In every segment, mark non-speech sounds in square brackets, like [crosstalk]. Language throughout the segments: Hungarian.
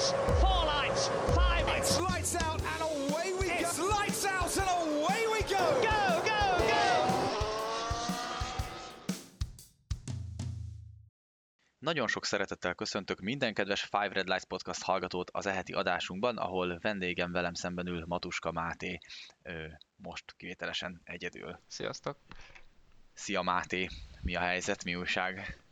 lights, four lights, five lights. It's lights out and away we go. It's lights out and away we go. Go, go, go! Nagyon sok szeretettel köszöntök minden kedves Five Red Lights Podcast hallgatót az eheti adásunkban, ahol vendégem velem szemben ül Matuska Máté, most kivételesen egyedül. Sziasztok! Szia Máté, mi a helyzet, mi újság?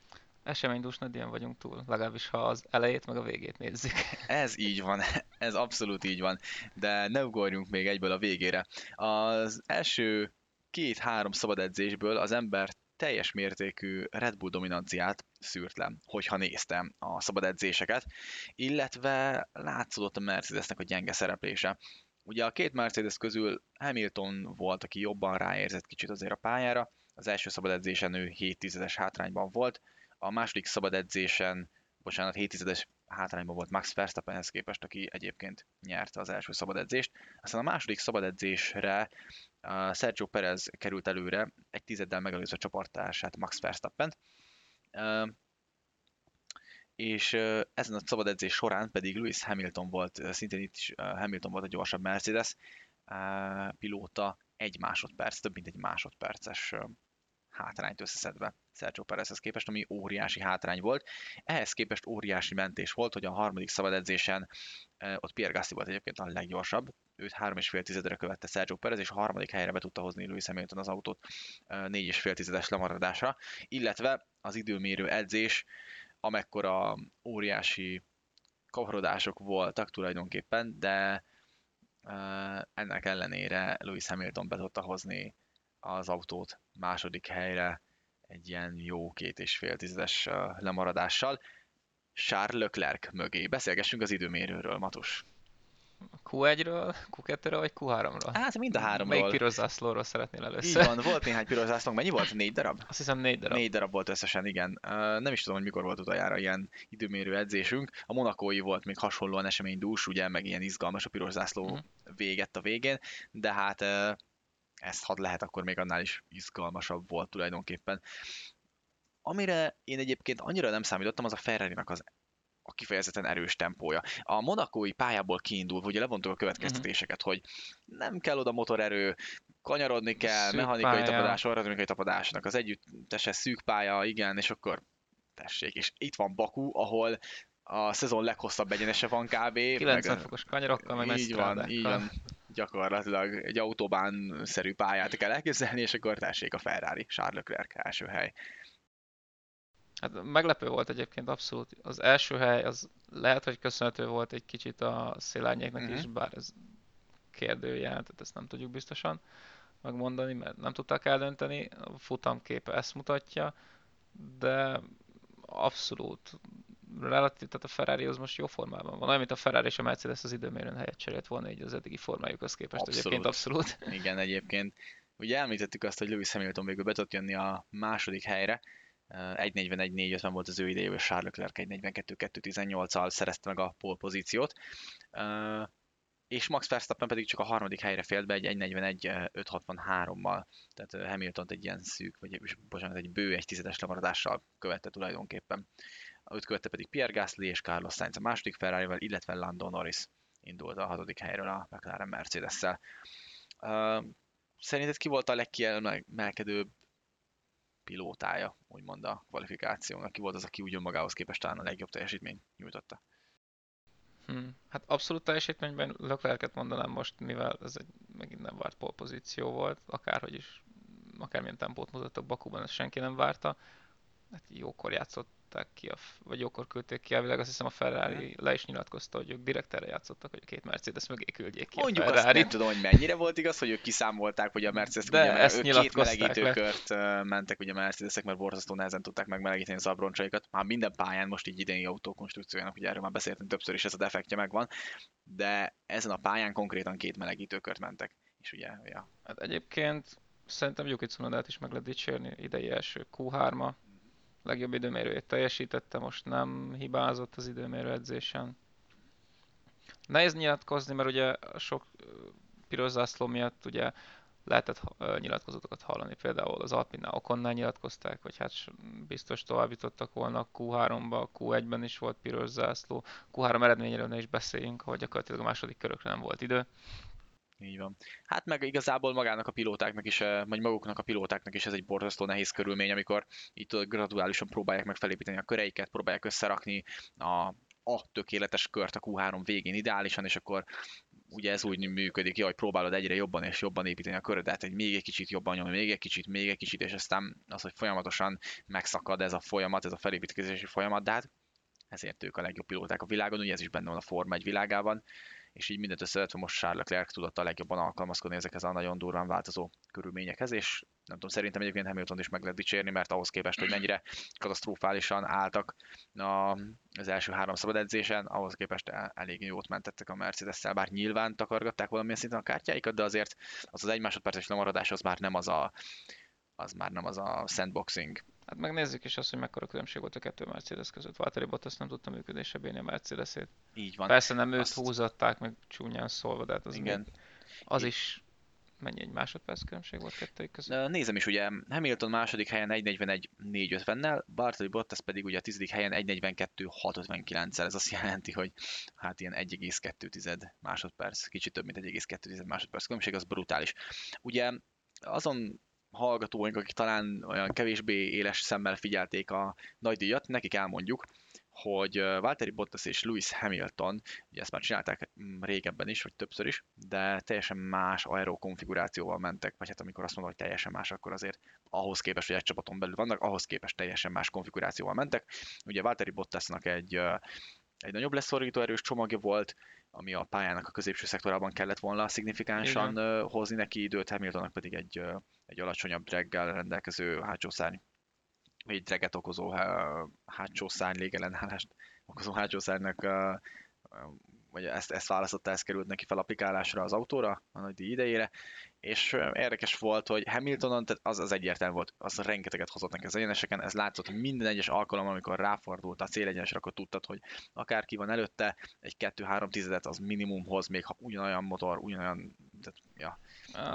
Eseménydús nagydíjon vagyunk túl, legalábbis ha az elejét meg a végét nézzük. [laughs] Ez így van, ez abszolút így van, de ne ugorjunk még egyből a végére. Az első két-három szabad edzésből az ember teljes mértékű Red Bull dominanciát szűrt le, hogyha néztem a szabad edzéseket, illetve látszódott a Mercedesnek a gyenge szereplése. Ugye a két Mercedes közül Hamilton volt, aki jobban ráérzett kicsit azért a pályára, az első szabad edzésen ő 7 tizedes hátrányban volt, a második szabad edzésen, bocsánat, 7 tizedes hátrányban volt Max Verstappenhez képest, aki egyébként nyerte az első szabad edzést. Aztán a második szabad edzésre Sergio Perez került előre, egy tizeddel megelőzve a csapattársát Max Verstappent. Uh, és ezen a szabad edzés során pedig Lewis Hamilton volt, szintén itt is Hamilton volt a gyorsabb Mercedes pilóta, egy másodperc, több mint egy másodperces hátrányt összeszedve Sergio Perezhez képest, ami óriási hátrány volt. Ehhez képest óriási mentés volt, hogy a harmadik szabad edzésen ott Pierre Gasly volt egyébként a leggyorsabb, őt 3,5 tizedre követte Sergio Perez, és a harmadik helyre be tudta hozni Lewis Hamilton az autót 4,5 tizedes lemaradásra, illetve az időmérő edzés, amekkora óriási kavarodások voltak tulajdonképpen, de ennek ellenére Lewis Hamilton be tudta hozni az autót második helyre egy ilyen jó két és fél tizedes lemaradással. Charles Leclerc mögé. Beszélgessünk az időmérőről, Matus. Q1-ről, Q2-ről vagy Q3-ról? Hát mind a háromról. Melyik piros zászlóról szeretnél először? Így van, volt néhány piros zászlónk, mennyi volt? Négy darab? Azt hiszem négy darab. Négy darab volt összesen, igen. Nem is tudom, hogy mikor volt utoljára ilyen időmérő edzésünk. A monakói volt még hasonlóan eseménydús, ugye, meg ilyen izgalmas a piros zászló uh-huh. véget a végén, de hát ezt had lehet, akkor még annál is izgalmasabb volt tulajdonképpen. Amire én egyébként annyira nem számítottam, az a ferrari az a kifejezetten erős tempója. A monakói pályából kiindul, ugye levontuk a következtetéseket, uh-huh. hogy nem kell oda motorerő, kanyarodni kell, szűk mechanikai pálya. tapadás, aerodinamikai tapadásnak az együttese szűk pálya, igen, és akkor tessék. És itt van Baku, ahol a szezon leghosszabb egyenese van kb. 90 meg, fokos kanyarokkal, meg Így van, így van gyakorlatilag egy autóbán-szerű pályát kell elképzelni, és akkor tessék a Ferrari, Charles Leclerc első hely. Hát meglepő volt egyébként abszolút. Az első hely az lehet, hogy köszönhető volt egy kicsit a szélárnyéknak uh-huh. is, mhm. bár ez kérdőjel, tehát ezt nem tudjuk biztosan megmondani, mert nem tudták eldönteni. A futamképe ezt mutatja, de abszolút relatív, tehát a Ferrari az most jó formában van. Olyan, mint a Ferrari és a Mercedes az időmérőn helyet cserélt volna így az eddigi formájukhoz képest abszolút. egyébként abszolút. [laughs] Igen, egyébként. Ugye említettük azt, hogy Lewis Hamilton végül be tudott jönni a második helyre, 1.41.450 volt az ő idejű, és Charles Leclerc 1.42.218-al szerezte meg a pole pozíciót. És Max Verstappen pedig csak a harmadik helyre félt be egy 1.41.563-mal, tehát Hamilton egy ilyen szűk, vagy bocsánat, egy bő egy tizedes lemaradással követte tulajdonképpen őt követte pedig Pierre Gasly és Carlos Sainz a második ferrari illetve Lando Norris indult a hatodik helyről a McLaren Mercedes-szel. Szerinted ki volt a legkiemelkedőbb pilótája, úgymond a kvalifikációnak? Ki volt az, aki úgy magához képest talán a legjobb teljesítmény nyújtotta? Hmm. Hát abszolút teljesítményben Leclerc-et mondanám most, mivel ez egy megint nem várt pozíció volt, akárhogy is, akármilyen tempót mutattak Bakuban, ezt senki nem várta. Hát jókor játszott rakták ki, a, vagy jókor küldték ki, elvileg azt hiszem a Ferrari le is nyilatkozta, hogy ők direkt erre játszottak, hogy a két Mercedes mögé küldjék ki Mondjuk a azt nem tudom, hogy mennyire volt igaz, hogy ők kiszámolták, hogy a Mercedes De ugye, ezt ők két melegítőkört le. mentek ugye a Mercedesek, mert borzasztó nehezen tudták megmelegíteni az abroncsaikat. Már minden pályán most így idei autókonstrukciójának, ugye erről már beszéltünk többször is, ez a defektje megvan, de ezen a pályán konkrétan két melegítőkört mentek. És ugye, ja. Hát egyébként szerintem Yuki Tsunodát is meg lehet dicsérni, idei első Q3-a, legjobb időmérőjét teljesítette, most nem hibázott az időmérő edzésen. Nehéz nyilatkozni, mert ugye sok piros zászló miatt ugye lehetett nyilatkozatokat hallani. Például az Alpinnál Okonnál nyilatkozták, hogy hát biztos tovább jutottak volna Q3-ba, Q1-ben is volt piros zászló, Q3 eredményről ne is beszéljünk, hogy gyakorlatilag a második körökre nem volt idő. Így van. Hát meg igazából magának a pilótáknak is, vagy maguknak a pilótáknak is ez egy borzasztó nehéz körülmény, amikor itt graduálisan próbálják meg felépíteni a köreiket, próbálják összerakni a a tökéletes kört a Q3 végén ideálisan, és akkor ugye ez úgy működik, hogy próbálod egyre jobban és jobban építeni a körödet, egy még egy kicsit jobban nyomni, még egy kicsit, még egy kicsit, és aztán az, hogy folyamatosan megszakad ez a folyamat, ez a felépítkezési folyamat, de hát ezért ők a legjobb pilóták a világon, ugye ez is benne van a Forma 1 világában, és így mindent összevetve most Charles Leclerc tudott a legjobban alkalmazkodni ezekhez a nagyon durván változó körülményekhez, és nem tudom, szerintem egyébként Hamilton is meg lehet dicsérni, mert ahhoz képest, hogy mennyire katasztrofálisan álltak a, az első három szabad edzésen, ahhoz képest elég jót mentettek a Mercedes-szel, bár nyilván takargatták valamilyen szinten a kártyáikat, de azért az az egy másodperces lemaradás az már nem az a, az már nem az a sandboxing Hát megnézzük is azt, hogy mekkora különbség volt a kettő Mercedes között. Valtteri Bottas nem tudta működésre bírni a Mercedes-ét. Így van. Persze nem őt azt... húzatták, meg csúnyán szólva, de hát az, Igen. Még, az is mennyi egy másodperc különbség volt kettőjük között? Nézem is, ugye Hamilton második helyen 1.41.450-nel, Bartoli Bottas pedig ugye a tizedik helyen 1.42.659-el, ez azt jelenti, hogy hát ilyen 1,2 másodperc, kicsit több, mint 1,2 másodperc különbség, az brutális. Ugye azon hallgatóink, akik talán olyan kevésbé éles szemmel figyelték a nagydíjat, nekik elmondjuk, hogy Valtteri Bottas és Lewis Hamilton, ugye ezt már csinálták mm, régebben is, vagy többször is, de teljesen más aero konfigurációval mentek, vagy hát amikor azt mondom, hogy teljesen más, akkor azért ahhoz képest, hogy egy csapaton belül vannak, ahhoz képest teljesen más konfigurációval mentek. Ugye Valtteri Bottasnak egy, egy nagyobb leszorító erős csomagja volt, ami a pályának a középső szektorában kellett volna szignifikánsan Igen. hozni neki időt, Hamiltonnak pedig egy, egy alacsonyabb draggel rendelkező hátsó szárny, egy dragget okozó hátsó szárny légellenállást okozó hátsó szárnynak vagy ezt, ezt választotta, ez került neki fel applikálásra az autóra a nagy idejére, és érdekes volt, hogy Hamiltonon, tehát az, az egyértelmű volt, az rengeteget hozott neki az egyeneseken, ez látszott, minden egyes alkalom, amikor ráfordult a célegyenesre, akkor tudtad, hogy akárki van előtte, egy 2-3 tizedet az minimum hoz, még ha ugyanolyan motor, ugyanolyan, tehát, ja,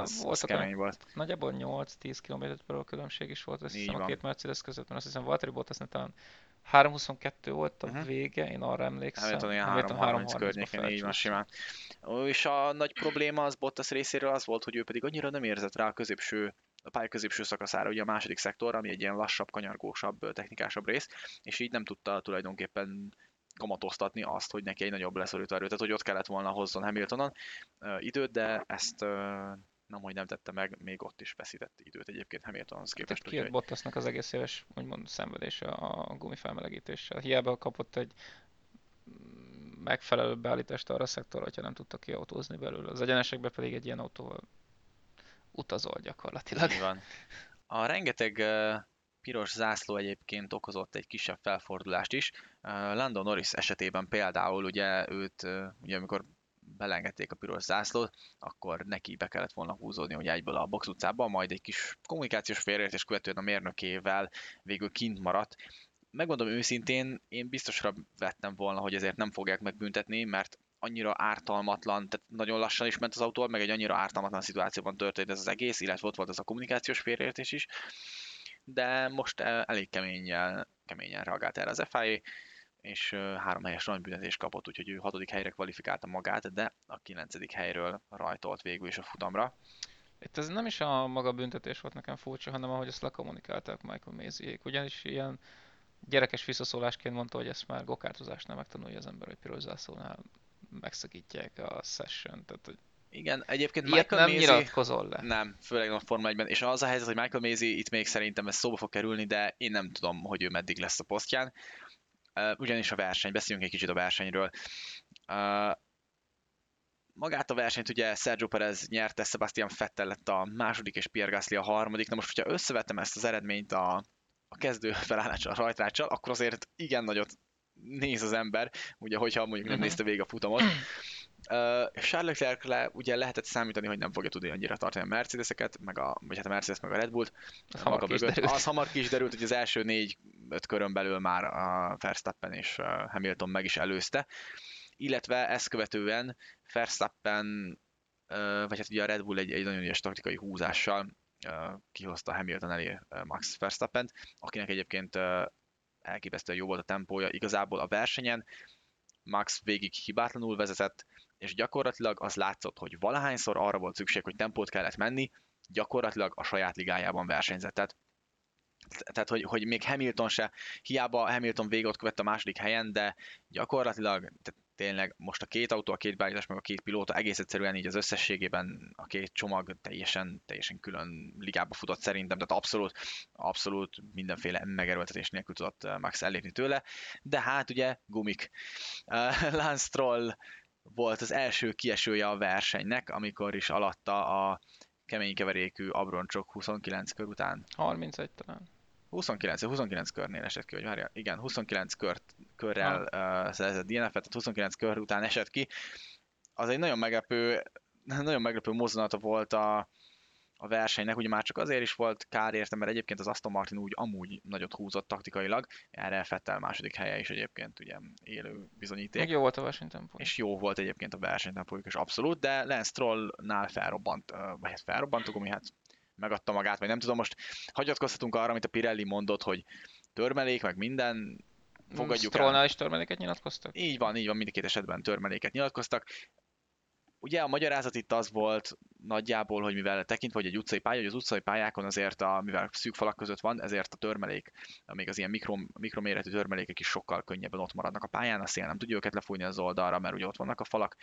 az, volt az kemény volt. Nagyjából 8-10 km per különbség is volt, azt hiszem a két Mercedes között, mert azt hiszem Valtteri Bottasnak talán 3.22 volt a uh-huh. vége, én arra emlékszem. Hamilton ilyen 3.30 környékén, így van simán. És a nagy probléma az Bottas részéről az volt, hogy ő pedig annyira nem érzett rá a középső a pálya középső szakaszára, ugye a második szektor, ami egy ilyen lassabb, kanyargósabb, technikásabb rész, és így nem tudta tulajdonképpen kamatoztatni azt, hogy neki egy nagyobb leszorító erő, tehát hogy ott kellett volna hozzon Hamiltonon uh, időt, de ezt uh, nem, hogy nem tette meg, még ott is veszített időt egyébként Hamiltonhoz képest. Kijött Bottasnak az egész éves úgymond szenvedése a gumifelmelegítéssel. Hiába kapott egy megfelelő beállítást arra a szektorra, hogyha nem tudta kiautózni belőle. Az egyenesekbe pedig egy ilyen autóval utazol gyakorlatilag. Így van. A rengeteg uh, piros zászló egyébként okozott egy kisebb felfordulást is. Uh, Lando Norris esetében például ugye őt, uh, ugye amikor belengedték a piros zászlót, akkor neki be kellett volna húzódni hogy egyből a box utcába, majd egy kis kommunikációs félreértés követően a mérnökével végül kint maradt. Megmondom őszintén, én biztosra vettem volna, hogy ezért nem fogják megbüntetni, mert annyira ártalmatlan, tehát nagyon lassan is ment az autó, meg egy annyira ártalmatlan szituációban történt ez az egész, illetve ott volt ez a kommunikációs félreértés is, de most elég keményen, keményen reagált erre az FIA, és három helyes büntetést kapott, úgyhogy ő hatodik helyre kvalifikálta magát, de a kilencedik helyről rajtolt végül is a futamra. Itt ez nem is a maga büntetés volt nekem furcsa, hanem ahogy ezt lekommunikálták Michael Maziék. Ugyanis ilyen gyerekes visszaszólásként mondta, hogy ezt már gokártozásnál megtanulja az ember, hogy piros zászlónál megszakítják a session. Tehát, hogy igen, egyébként Ilyet Michael nem Maisie... nyilatkozol le. Nem, főleg a Forma 1-ben. És az a helyzet, hogy Michael Maisie itt még szerintem ez szóba fog kerülni, de én nem tudom, hogy ő meddig lesz a posztján. Ugyanis a verseny, beszéljünk egy kicsit a versenyről. Magát a versenyt ugye Sergio Perez nyerte, Sebastian Vettel lett a második, és Pierre Gasly a harmadik. Na most, hogyha összevetem ezt az eredményt a, a kezdő [laughs] felállással, a rajtráccsal, akkor azért igen nagyot néz az ember, ugye, hogyha mondjuk nem uh-huh. nézte végig a futamot. Uh, Charles Leclerc-le ugye lehetett számítani, hogy nem fogja tudni annyira tartani a Mercedes-eket, meg a, vagy hát a Mercedes meg a Red Bullt. Az hamar, ki derült. az hamar ki is derült, hogy az első négy-öt körön belül már a Verstappen és Hamilton meg is előzte. Illetve ezt követően Verstappen ö, vagy hát ugye a Red Bull egy, egy nagyon ügyes taktikai húzással ö, kihozta Hamilton elé Max verstappen akinek egyébként elképesztően jó volt a tempója igazából a versenyen. Max végig hibátlanul vezetett, és gyakorlatilag az látszott, hogy valahányszor arra volt szükség, hogy tempót kellett menni, gyakorlatilag a saját ligájában versenyzett. Tehát, tehát hogy, hogy még Hamilton se, hiába Hamilton végig ott követte a második helyen, de gyakorlatilag tehát tényleg most a két autó, a két beállítás, meg a két pilóta egész egyszerűen így az összességében a két csomag teljesen, teljesen külön ligába futott szerintem, tehát abszolút, abszolút mindenféle megerőltetés nélkül tudott eh, Max ellépni tőle, de hát ugye gumik. Uh, [laughs] Lance Stroll volt az első kiesője a versenynek, amikor is alatta a kemény keverékű abroncsok 29 kör után 31 talán. 29, 29 körnél esett ki, vagy várja, igen, 29 kört, körrel uh, szerzett DNF-et, tehát 29 kör után esett ki. Az egy nagyon meglepő, nagyon meglepő mozdulata volt a, a versenynek, ugye már csak azért is volt kár érte, mert egyébként az Aston Martin úgy amúgy nagyot húzott taktikailag, erre Fettel második helye is egyébként ugye élő bizonyíték. Még jó volt a versenytempó. És jó volt egyébként a versenytempójuk is abszolút, de Lance Strollnál felrobbant, vagy hát felrobbant a gumi, hát megadta magát, vagy nem tudom, most hagyatkozhatunk arra, amit a Pirelli mondott, hogy törmelék, meg minden, fogadjuk el. Strollnál is törmeléket nyilatkoztak? Így van, így van, mindkét esetben törmeléket nyilatkoztak. Ugye a magyarázat itt az volt nagyjából, hogy mivel tekintve, hogy egy utcai pálya, hogy az utcai pályákon azért, a, mivel szűk falak között van, ezért a törmelék, még az ilyen mikro, mikroméretű törmelékek is sokkal könnyebben ott maradnak a pályán, a szél nem tudja őket lefújni az oldalra, mert ugye ott vannak a falak,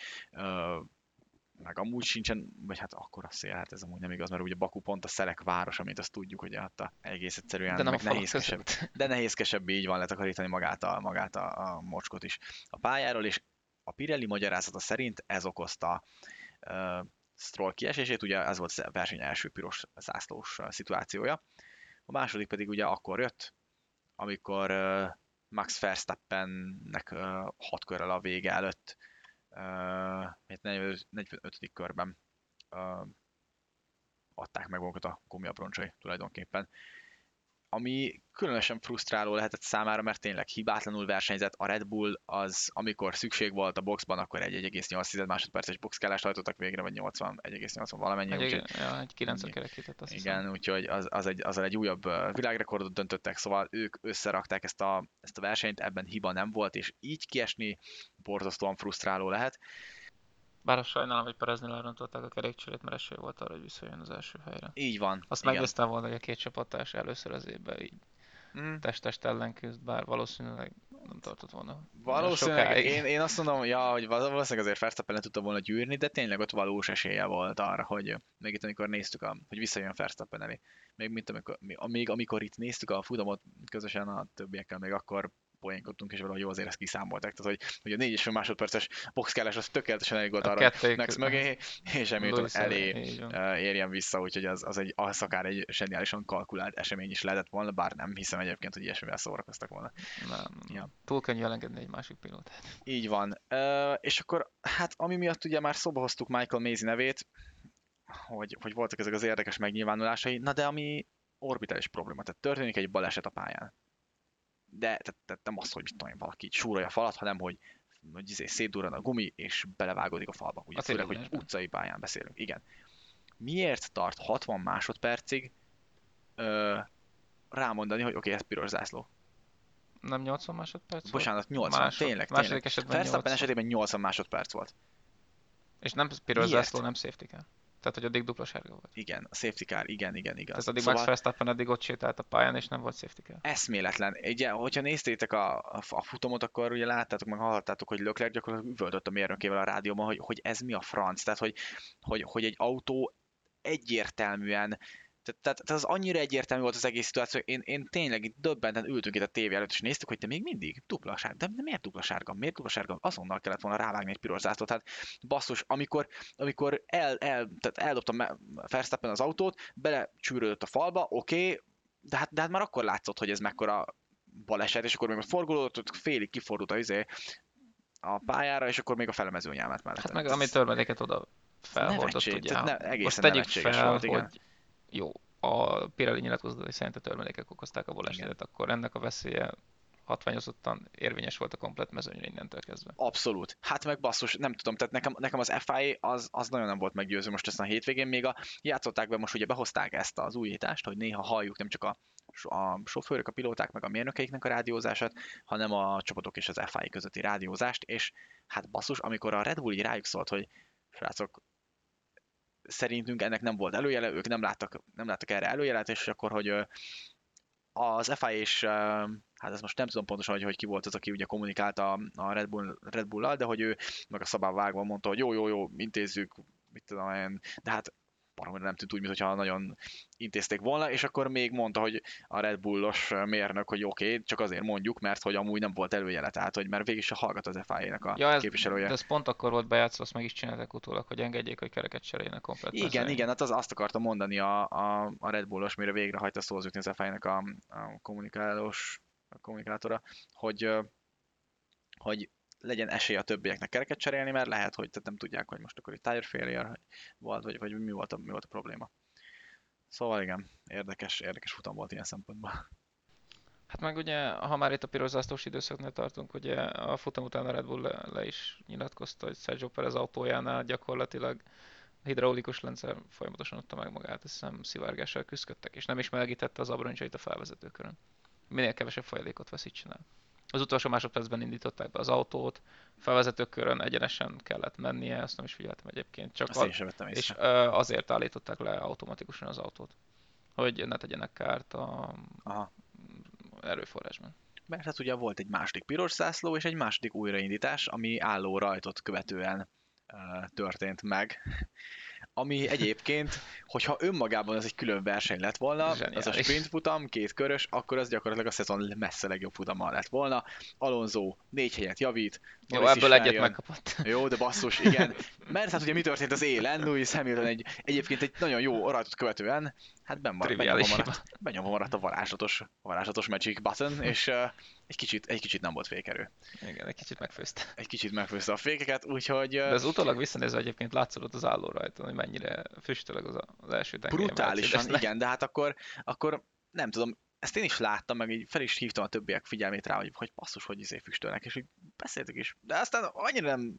meg amúgy sincsen, vagy hát akkor a szél, hát ez amúgy nem igaz, mert ugye Baku pont a szelek város, amit azt tudjuk, hogy hát a egész egyszerűen De nem meg nehézkesebb, de nehézkesebb így van letakarítani magát a, magát a, a mocskot is a pályáról, és a Pirelli magyarázata szerint ez okozta uh, Stroll kiesését, ugye ez volt a verseny első piros zászlós szituációja. A második pedig ugye akkor jött, amikor uh, Max Verstappennek uh, hat körrel a vége előtt, uh, 45. 45. körben uh, adták meg magukat a gumiabroncsai tulajdonképpen ami különösen frusztráló lehetett számára, mert tényleg hibátlanul versenyzett. A Red Bull az, amikor szükség volt a boxban, akkor egy 1,8 másodperces boxkálást hajtottak végre, vagy 80, 1,80 valamennyi. Egy, úgyhogy, ja, egy 9 kerekített, azt igen, hiszem. úgyhogy az, az, egy, az egy újabb világrekordot döntöttek, szóval ők összerakták ezt a, ezt a versenyt, ebben hiba nem volt, és így kiesni borzasztóan frusztráló lehet. Bár azt sajnálom, hogy Pereznél elrontották a kerékcserét, mert esély volt arra, hogy visszajön az első helyre. Így van. Azt igen. megnéztem volna, hogy a két csapattárs először az évben így Mm. test-test ellen küzd, bár valószínűleg nem tartott volna. Valószínűleg, én, én azt mondom, ja, hogy val- valószínűleg azért Verstappen le tudta volna gyűrni, de tényleg ott valós esélye volt arra, hogy még itt amikor néztük, a, hogy visszajön Verstappen elé. Még, mint amikor, mi- még amikor itt néztük a futamot közösen a többiekkel, még akkor poénkodtunk, és valahogy jó azért ezt kiszámolták. Tehát, hogy, hogy a 4 és fél másodperces boxkálás az tökéletesen elég volt arra Max mögé, és Hamilton elé érjen vissza, úgyhogy az, az, egy, az akár egy zseniálisan kalkulált esemény is lehetett volna, bár nem hiszem egyébként, hogy ilyesmivel szórakoztak volna. Nem. Ja. Túl könnyű elengedni egy másik pilótát. Így van. Ö, és akkor, hát ami miatt ugye már szóba hoztuk Michael Maisie nevét, hogy, hogy voltak ezek az érdekes megnyilvánulásai, na de ami orbitális probléma, tehát történik egy baleset a pályán. De tehát, tehát nem az, hogy mit tudom én, valaki súrolja a falat, hanem hogy, hogy izé, szétdurran a gumi, és belevágódik a falba. Ugye, A főleg, hogy utcai pályán beszélünk. Igen. Miért tart 60 másodpercig ö, rámondani, hogy oké, okay, ez piros zászló? Nem 80 másodperc? Bocsánat, 80, Másod- tényleg, Második tényleg. esetben Verstappen 80. esetében 80 másodperc volt. És nem piros Miért? zászló, nem safety car. Tehát, hogy addig dupla sárga volt. Igen, a safety car, igen, igen, igaz. Tehát addig szóval Max Verstappen addig ott sétált a pályán, és nem volt safety car. eszméletlen. Ugye, hogyha néztétek a, a, a futamot, akkor ugye láttátok, meg hallottátok, hogy Leclerc gyakorlatilag üvöltött a mérnökével a rádióban, hogy, hogy ez mi a franc. Tehát, hogy, hogy, hogy egy autó egyértelműen tehát, tehát, az annyira egyértelmű volt az egész szituáció, én, én tényleg itt döbbenten ültünk itt a tévé előtt, és néztük, hogy te még mindig dupla sárga. De, de miért dupla sárga? Miért dupla sárga? Azonnal kellett volna rávágni egy piros zászlót. Tehát basszus, amikor, amikor el, el, tehát eldobta Me- Verstappen az autót, belecsűrődött a falba, oké, okay, de, hát, de hát már akkor látszott, hogy ez mekkora baleset, és akkor még ott forgolódott, ott félig kifordult a, izé, a pályára, és akkor még a felemezőnyelmet mellett. Hát meg amit törmeléket oda felhordott, ugye. ne- egészen Most tegyük fel, volt, igen. hogy jó, a Pirelli nyilatkozatai szerint a törmelékek okozták a balesetet, akkor ennek a veszélye hatványozottan érvényes volt a komplet mezőnyre innentől kezdve. Abszolút. Hát meg basszus, nem tudom, tehát nekem, nekem az FI az, az nagyon nem volt meggyőző most ezt a hétvégén, még a játszották be, most ugye behozták ezt az újítást, hogy néha halljuk nem csak a a sofőrök, a pilóták, meg a mérnökeiknek a rádiózását, hanem a csapatok és az FI közötti rádiózást, és hát basszus, amikor a Red Bull így rájuk szólt, hogy srácok, szerintünk ennek nem volt előjele, ők nem láttak, nem láttak erre előjelet, és akkor, hogy az FI és hát ezt most nem tudom pontosan, hogy, hogy ki volt az, aki ugye kommunikálta a Red, Bull, Red Bull-lal, de hogy ő meg a szabály vágva mondta, hogy jó, jó, jó, intézzük, mit tudom én, de hát baromira nem tűnt úgy, mintha nagyon intézték volna, és akkor még mondta, hogy a Red Bullos mérnök, hogy oké, okay, csak azért mondjuk, mert hogy amúgy nem volt előjele, tehát hogy mert végig is hallgat az FIA-nek a ja, ez, képviselője. De ez pont akkor volt bejátszva, azt meg is csinálták utólag, hogy engedjék, hogy kereket cseréljenek komplet. Igen, igen, hát az, azt akartam mondani a, a, a Red Bullos, mire végre hagyta szóhoz jutni az FIA-nek a, a kommunikálós a kommunikátora, hogy hogy legyen esély a többieknek kereket cserélni, mert lehet, hogy tehát nem tudják, hogy most akkor egy tire failure volt, vagy, vagy mi, volt a, mi volt a probléma. Szóval igen, érdekes, érdekes futam volt ilyen szempontból. Hát meg ugye, ha már itt a piros időszaknál tartunk, ugye a futam után a Red Bull le, le is nyilatkozta, hogy Sergio Perez autójánál gyakorlatilag a hidraulikus rendszer folyamatosan adta meg magát, azt hiszem szivárgással küzdöttek, és nem is melegítette az abroncsait a felvezetőkörön. Minél kevesebb folyadékot veszítsen el. Az utolsó másodpercben indították be az autót, felvezetőkörön egyenesen kellett mennie, azt nem is figyeltem egyébként. Csak azt a, én sem vettem és azért állították le automatikusan az autót, hogy ne tegyenek kárt a Aha. erőforrásban. Mert hát ugye volt egy második piros zászló és egy második újraindítás, ami álló rajtot követően uh, történt meg ami egyébként, hogyha önmagában ez egy külön verseny lett volna, Zseniális. ez a sprint futam, két körös, akkor az gyakorlatilag a szezon messze legjobb futama lett volna. Alonso négy helyet javít. Jó, ebből egyet megkapott. Jó, de basszus, igen. Mert hát ugye mi történt az élen, Lewis Hamilton egy, egyébként egy nagyon jó rajtot követően, hát ben maradt, benyomva maradt, benyomva maradt a varázslatos, varázslatos Magic Button, és egy kicsit, egy kicsit nem volt fékerő. Igen, egy kicsit megfőzte. Egy kicsit megfőzte a fékeket, úgyhogy... De az utólag visszanézve egyébként látszott az álló rajta, hogy mennyire füstöleg az, a, az első tengely. Brutálisan, igen, de hát akkor, akkor nem tudom, ezt én is láttam, meg így fel is hívtam a többiek figyelmét rá, hogy, hogy passzus, hogy izé füstölnek, és így beszéltük is. De aztán annyira nem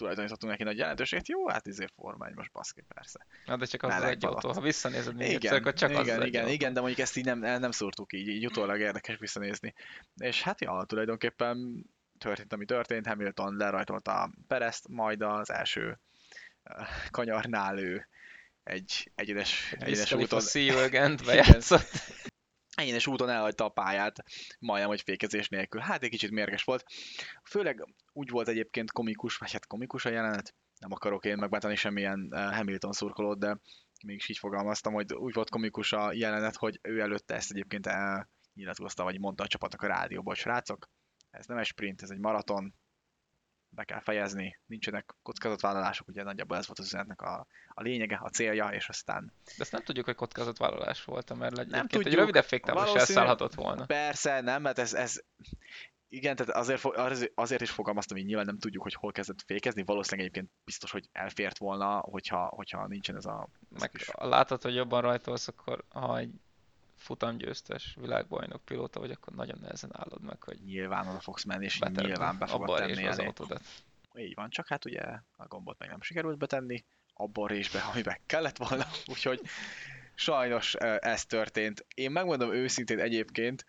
tulajdonítottunk neki nagy jelentőséget, jó, hát izé formány, most baszki, persze. Na, de csak az, az egy autó, ha visszanézed még igen, egyszer, akkor csak igen, az, az igen, igen, de mondjuk ezt így nem, nem szúrtuk így, így utólag érdekes visszanézni. És hát ja, tulajdonképpen történt, ami történt, Hamilton lerajtolta Perezt, majd az első uh, kanyarnál ő egy egyenes, egyenes úton... See you again bejátszott. Egyenes úton elhagyta a pályát, majdnem, hogy fékezés nélkül. Hát egy kicsit mérges volt. Főleg úgy volt egyébként komikus, vagy hát komikus a jelenet, nem akarok én megbántani semmilyen eh, Hamilton szurkolót, de mégis így fogalmaztam, hogy úgy volt komikus a jelenet, hogy ő előtte ezt egyébként nyilatkozta, vagy mondta a csapatnak a rádióban, srácok, ez nem egy sprint, ez egy maraton, be kell fejezni, nincsenek kockázatvállalások, ugye nagyjából ez volt az üzenetnek a, a lényege, a célja, és aztán... De ezt nem tudjuk, hogy kockázatvállalás volt, mert nem tudjuk, egy rövidebb féktávol is elszállhatott volna. Persze, nem, mert ez, ez igen, tehát azért, azért is fogalmaztam, hogy nyilván nem tudjuk, hogy hol kezdett fékezni, valószínűleg egyébként biztos, hogy elfért volna, hogyha, hogyha nincsen ez a... Ez Meg kis... látod, hogy jobban rajtolsz, akkor ha egy futamgyőztes világbajnok pilóta vagy, akkor nagyon nehezen állod meg, hogy... Nyilván oda fogsz menni, és betenni, nyilván be fogod tenni az autódat. Így van, csak hát ugye a gombot meg nem sikerült betenni, abban a részbe, amiben kellett volna, [laughs] úgyhogy sajnos ez történt. Én megmondom őszintén egyébként,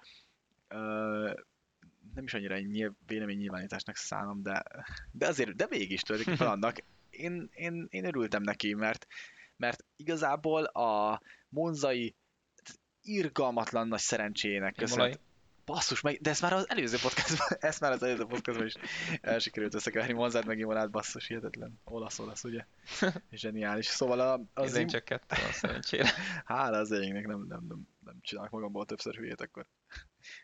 nem is annyira nyilv, nyilvánításnak szánom, de, de azért, de mégis tulajdonképpen [laughs] annak, én, én, én örültem neki, mert, mert igazából a monzai irgalmatlan nagy szerencséjének köszönhet. Basszus, meg, de ez már az előző podcastban, [laughs] ezt már az előző podcastban is elsikerült összekeverni Monzát meg Imolát, basszus, hihetetlen. Olasz, olasz, ugye? [laughs] Zseniális. Szóval a, az... Én csak kettő a szerencsére. [laughs] Hála az égnek, nem, nem, nem, nem csinálok magamból többször hülyét, akkor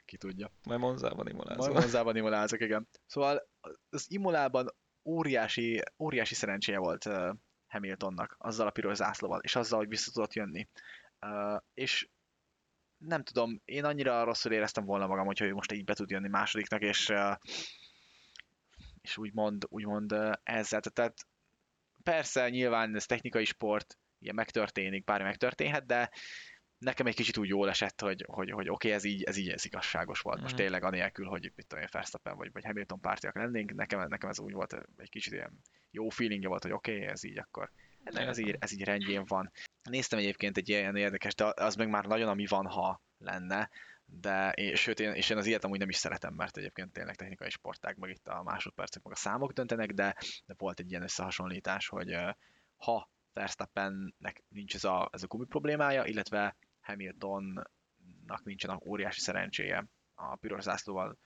ki tudja. Majd Monzában imolázok. Majd Monzában imolázok, igen. Szóval az Imolában óriási, óriási szerencséje volt uh, Hamiltonnak azzal a piros zászlóval, és azzal, hogy vissza tudott jönni. Uh, és nem tudom, én annyira rosszul éreztem volna magam, hogyha ő most így be tud jönni másodiknak, és, és úgymond, úgymond ezzel. Tehát persze nyilván ez technikai sport, ilyen megtörténik, bármi megtörténhet, de nekem egy kicsit úgy jól esett, hogy, hogy, hogy oké, okay, ez így, ez így ez igazságos volt. Most Mhm. tényleg anélkül, hogy mit tudom én, Verstappen vagy, vagy Hamilton pártiak lennénk, nekem, nekem ez úgy volt, egy kicsit ilyen jó feelingje volt, hogy oké, okay, ez így akkor, ez így, ez így rendjén van. Néztem egyébként egy ilyen érdekes, de az meg már nagyon ami van, ha lenne, de én, sőt, én, és én az ilyet amúgy nem is szeretem, mert egyébként tényleg technikai sportág, meg itt a másodpercek, meg a számok döntenek, de, de volt egy ilyen összehasonlítás, hogy ha Verstappennek nincs ez a, ez a gumi problémája, illetve Hamiltonnak nincsen óriási szerencséje a piros zászlóval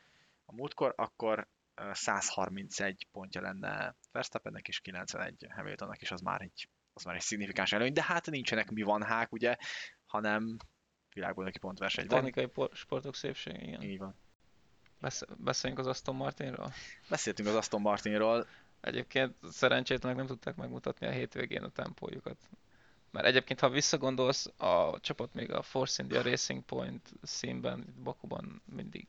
a múltkor, akkor ö, 131 pontja lenne Verstappennek és 91 Hamiltonnak, és az már egy, az már egy szignifikáns előny, de hát nincsenek mi van hák, ugye, hanem világbajnoki pontverseny van. Technikai por- sportok szépség, igen. Így van. Besz- beszéljünk az Aston Martinról. Beszéltünk az Aston Martinról, Egyébként szerencsétlenek nem tudták megmutatni a hétvégén a tempójukat. Mert egyébként, ha visszagondolsz, a csapat még a Force India Racing Point színben, itt Bakuban mindig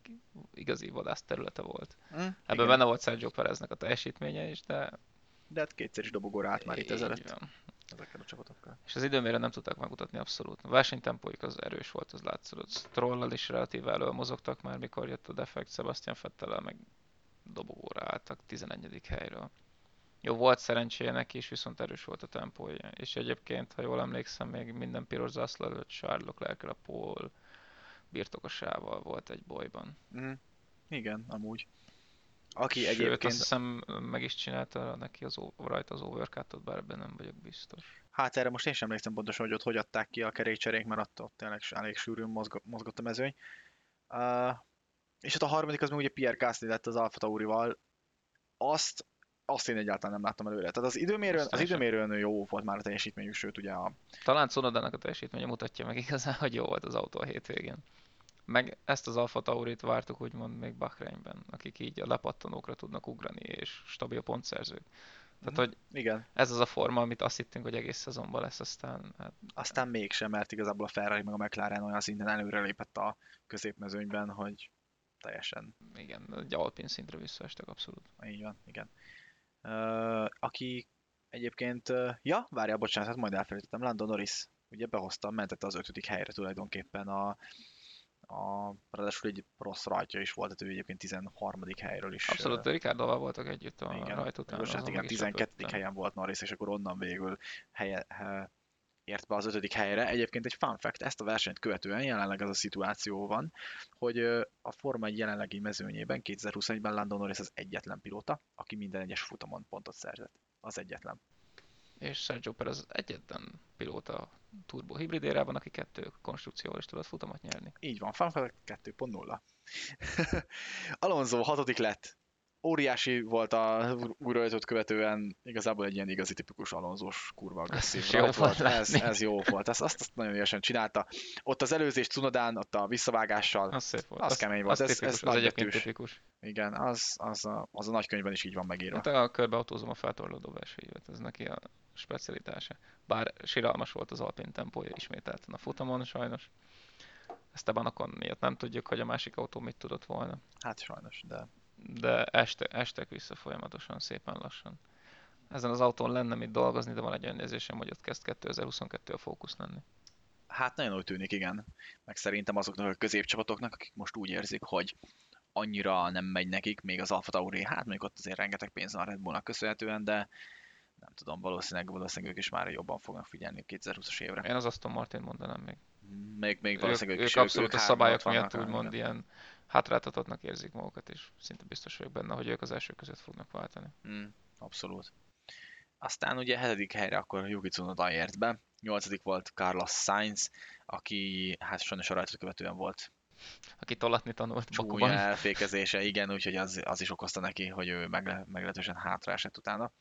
igazi vadász területe volt. hm? Ebben Igen. benne volt Sergio Pereznek a teljesítménye is, de de hát kétszer is dobogóra állt már itt ezelőtt van. Ezekkel a csapatokkal. És az időmérő nem tudták megmutatni abszolút. A versenytempójuk az erős volt, az látszott. Strollal is relatív elő mozogtak már, mikor jött a defekt, Sebastian Vettel meg dobogóra álltak 11. helyről. Jó, volt szerencséje neki is, viszont erős volt a tempója. És egyébként, ha jól emlékszem, még minden piros zászló előtt Charles Leclerc a Paul birtokosával volt egy bolyban. Mm. Igen, amúgy. Aki Sőt, egyébként, azt hiszem meg is csinálta neki az, rajta az overcut bár ebben nem vagyok biztos. hát erre most én sem emlékszem pontosan, hogy ott hogy adták ki a kerékcserék, mert ott, ott tényleg elég sűrűn mozgott, mozgott a mezőny. Uh, és ott a harmadik az meg ugye Pierre Gasly lett az Alfa Taurival. Azt, azt én egyáltalán nem láttam előre. Tehát az időmérőn, az időmérőn jó volt már a teljesítményük, sőt ugye a, Talán Cunodának a teljesítménye mutatja meg igazán, hogy jó volt az autó a hétvégén. Meg ezt az Alfa Taurit vártuk úgymond még Bahreinben, akik így a lepattanókra tudnak ugrani, és stabil pontszerzők. Tehát, Mhm. hogy igen, ez az a forma, amit azt hittünk, hogy egész szezonban lesz, aztán hát aztán mégsem, mert igazából a Ferrari meg a McLaren olyan szinten előrelépett a középmezőnyben, hogy teljesen igen, egy alpin szintre visszaestek abszolút. Így van, igen. Uh, aki egyébként, uh, ja, várjál, bocsánat, hát majd elfelejtettem, Lando Norris ugye behozta, mentette az ötödik helyre tulajdonképpen a, a ráadásul egy rossz rajtja is volt, tehát ő egyébként 13. helyről is. Abszolút, Ricardoval voltak együtt a igen, rajt után. Bocsánat, azon igen, meg is 12. lepődtem. helyen volt Norris, és akkor onnan végül helye, he, ért be az ötödik helyre. Egyébként egy fun fact, ezt a versenyt követően jelenleg az a szituáció van, hogy a Forma 1 jelenlegi mezőnyében 2021-ben Lando Norris az egyetlen pilóta, aki minden egyes futamon pontot szerzett. Az egyetlen. És Sergio Perez az egyetlen pilóta turbo hibrid érában, aki kettő konstrukcióval is tudott futamot nyerni. Így van, fun fact 2.0. Alonso hatodik lett. Óriási volt a újraötöt követően, igazából egy ilyen igazi tipikus Alonzós kurva agresszív rajt volt. Ez, ez jó volt, ezt, azt, azt nagyon ügyesen csinálta. Ott az előzés Cunodán, ott a visszavágással, Az szép volt. Az kemény volt, Az, ez- tipikus, ez az egyébként tipikus. igen, az, az, a, az a nagykönyvben is így van megírva. Hát a körbeautózom a feltorlódó versenyévet, ez neki a specialitása. Bár siralmas volt az Alpin tempója ismételten a futamon sajnos. Esteban Ocon miatt nem tudjuk, hogy a másik autó mit tudott volna. Hát sajnos, de De este, estek vissza folyamatosan, szépen lassan. Ezen az autón lenne mit dolgozni, de van egy olyan érzésem, hogy ott kezd 2022 a fókusz lenni. Hát nagyon úgy tűnik, igen. Meg szerintem azoknak a középcsapatoknak, akik most úgy érzik, hogy annyira nem megy nekik, még az Alfa Tauri, hát mondjuk ott azért rengeteg pénz van a Red Bullnak köszönhetően, de nem tudom, valószínűleg, valószínűleg ők is már jobban fognak figyelni a 2020-as évre. Én az Aston Martin mondanám még. Még, még Ők, valószínűleg ők is, abszolút a hárman szabályok miatt úgymond ilyen hátráltatottnak érzik magukat, és szinte biztos vagyok benne, hogy ők az első között fognak váltani. Mm, abszolút. Aztán ugye hetedik helyre akkor Yuki Tsunoda ért be, nyolcadik volt Carlos Sainz, aki hát sajnos a rajtot követően volt Aki tolatni tanult csúnya Bakuban. elfékezése, igen, úgyhogy az, az is okozta neki, hogy ő megle, meglehetősen hátra esett utána.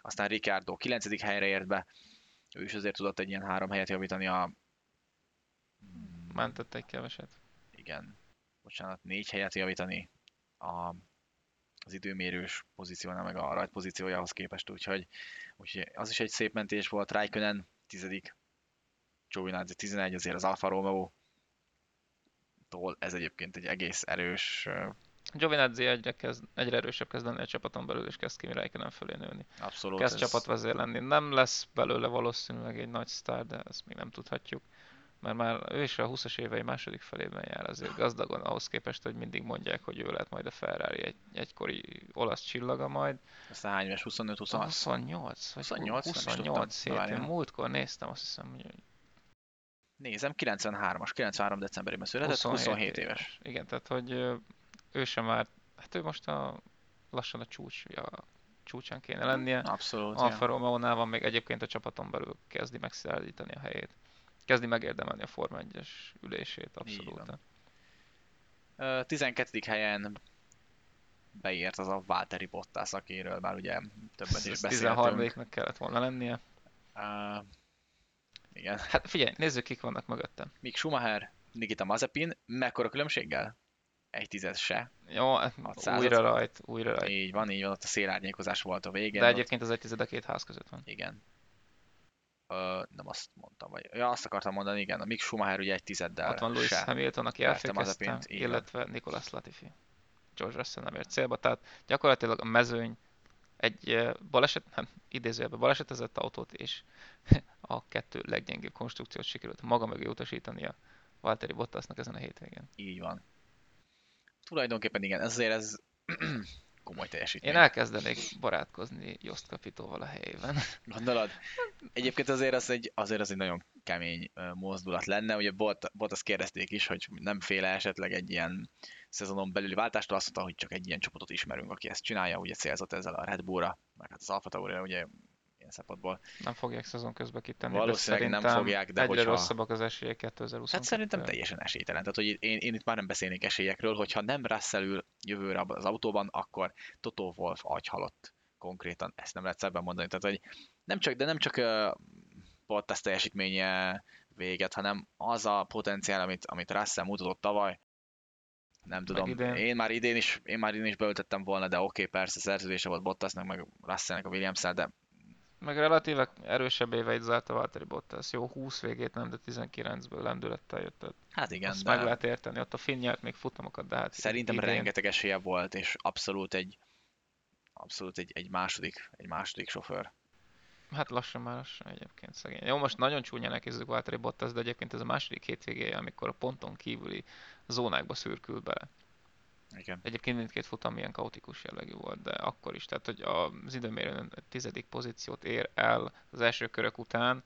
Aztán Ricardo 9. helyre ért be, ő is azért tudott egy ilyen három helyet javítani a... Mentett egy keveset. Igen, bocsánat, négy helyet javítani a, az időmérős pozíciónál, meg a rajt pozíciójához képest, úgyhogy, úgyhogy az is egy szép mentés volt. Raikkonen 10. Giovinazzi 11, azért az Alfa Romeo tól ez egyébként egy egész erős, Giovinazzi egyre, kezd, egyre erősebb kezd lenni a csapaton belül, és kezd Kimi Räikkönen fölé nőni. abszolút. Kezd ez- csapatvezér lenni. Nem lesz belőle valószínűleg egy nagy sztár, de ezt még nem tudhatjuk. Mert már ő is a 20-as évei második felében jár azért gazdagon, ahhoz képest, hogy mindig mondják, hogy ő lett majd a Ferrari egy, egykori olasz csillaga majd. Aztán hány éves? 25 26 28, vagy 28, nem is 28 tudtam. hét. Én Várjál. múltkor néztem, azt hiszem, hogy Nézem, 93-as, 93 decemberében született, 27, éves. Igen, tehát hogy ő sem már, hát ő most a lassan a csúcs, a csúcsán kéne lennie. Abszolút. Alfa Romeo-nál van még egyébként a csapaton belül kezdi megszilárdítani a helyét. Kezdi megérdemelni a Forma 1-es ülését, abszolút. van. Ö, 12. helyen beért az a Valtteri Bottas, akiről már ugye többet is beszéltünk. 13-nek kellett volna lennie. Uh, igen. Hát figyelj, nézzük kik vannak mögöttem. Mick Schumacher, Nikita Mazepin, mekkora különbséggel? Egy tízez se. Jó, hát 600-at. újra rajt, újra rajt. Így van, így van, ott a szélárnyékozás volt a végén. De ott- egyébként az egy tized két ház között van. Igen. Ö, nem azt mondtam, vagy... Ja, azt akartam mondani, igen, a Mick Schumacher ugye egy tizeddel Ott van Lewis se. Hamilton, aki elfékezte, illetve Nicolas Latifi. George Russell nem ért célba, tehát gyakorlatilag a mezőny egy baleset, hát idézőjelben balesetezett autót, és [laughs] a kettő leggyengébb konstrukciót sikerült maga mögé utasítania Valtteri Bottasnak ezen a hétvégén. Így van. Tulajdonképpen igen, ez azért [clears throat] ez komoly teljesítmény. Én elkezdenék barátkozni Jost Capitóval a helyében. Gondolod? Egyébként azért az egy, azért az egy nagyon kemény mozdulat lenne. Ugye Bot, Bottas kérdezték is, hogy nem féle esetleg egy ilyen szezonon belüli váltástól, azt mondta, hogy csak egy ilyen csapatot ismerünk, aki ezt csinálja, ugye célzott ezzel a Red Bullra, meg hát az Alfa Tauri ugye ilyen szempontból. Nem fogják szezon közben kitenni, Valószínűleg nem fogják, de egyre hogyha- rosszabbak az esélyek 2020 Hát szerintem teljesen esélytelen. Tehát, hogy én, én itt már nem beszélnék esélyekről, hogyha nem Russell ül jövőre az autóban, akkor Toto Wolf agyhalott konkrétan. Ezt nem lehet szebben mondani. Tehát, hogy nem csak, de nem csak uh, Bottas teljesítménye véget, hanem az a potenciál, amit, amit Russell mutatott tavaly, nem tudom, idén. én már idén is, én már idén is beültettem volna, de oké, okay, persze szerződése volt Bottasnak, meg Russellnek a williams de Meg relatíve erősebb éveit zárta Valtteri Bottas. Jó, 20 végét nem, de 19-ből lendülettel jött. Tehát hát igen, azt de... meg lehet érteni. Ott a Finn nyert még futamokat, de hát Szerintem idén- rengeteg esélye volt, és abszolút egy abszolút egy, egy második, egy második sofőr. Hát lassan már lassan egyébként szegény. Jó, most nagyon csúnyán elkezdődik Valtteri Bottas, de egyébként ez a második hétvégéje, amikor a ponton kívüli zónákba szürkül bele. Igen. Egyébként mindkét futam ilyen kaotikus jellegű volt, de akkor is. Tehát, hogy az időmérőn a tizedik pozíciót ér el az első körök után,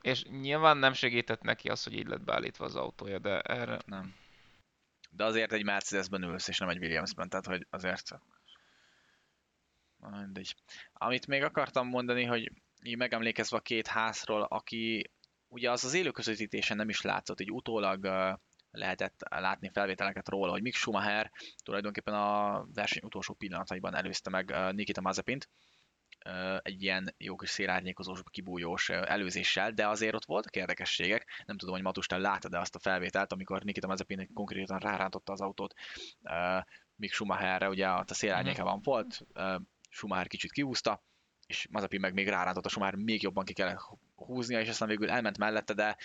és nyilván nem segített neki az, hogy így lett beállítva az autója, de erre Nem. De azért egy Mercedesben ülsz, és nem egy Williamsben, tehát hogy azért... Na, mindegy. Amit még akartam mondani, hogy így megemlékezve a két házról, aki ugye az az élőközvetítésen nem is látszott, így utólag ö, lehetett látni felvételeket róla, hogy Mick Schumacher tulajdonképpen a verseny utolsó pillanataiban előzte meg Nikita Mazepint, egy ilyen jó kis szélárnyékozós, kibújós előzéssel, de azért ott voltak érdekességek. Nem tudom, hogy Matus, te láttad-e azt a felvételt, amikor Nikita Mazepin konkrétan rárántotta az autót ö, Mick Schumacherre, ugye ott a szélárnyékában volt, ö, Schumacher kicsit kiúzta, és Mazepin meg még rárántotta, Schumacher még jobban ki kellett húznia, és aztán végül elment mellette, de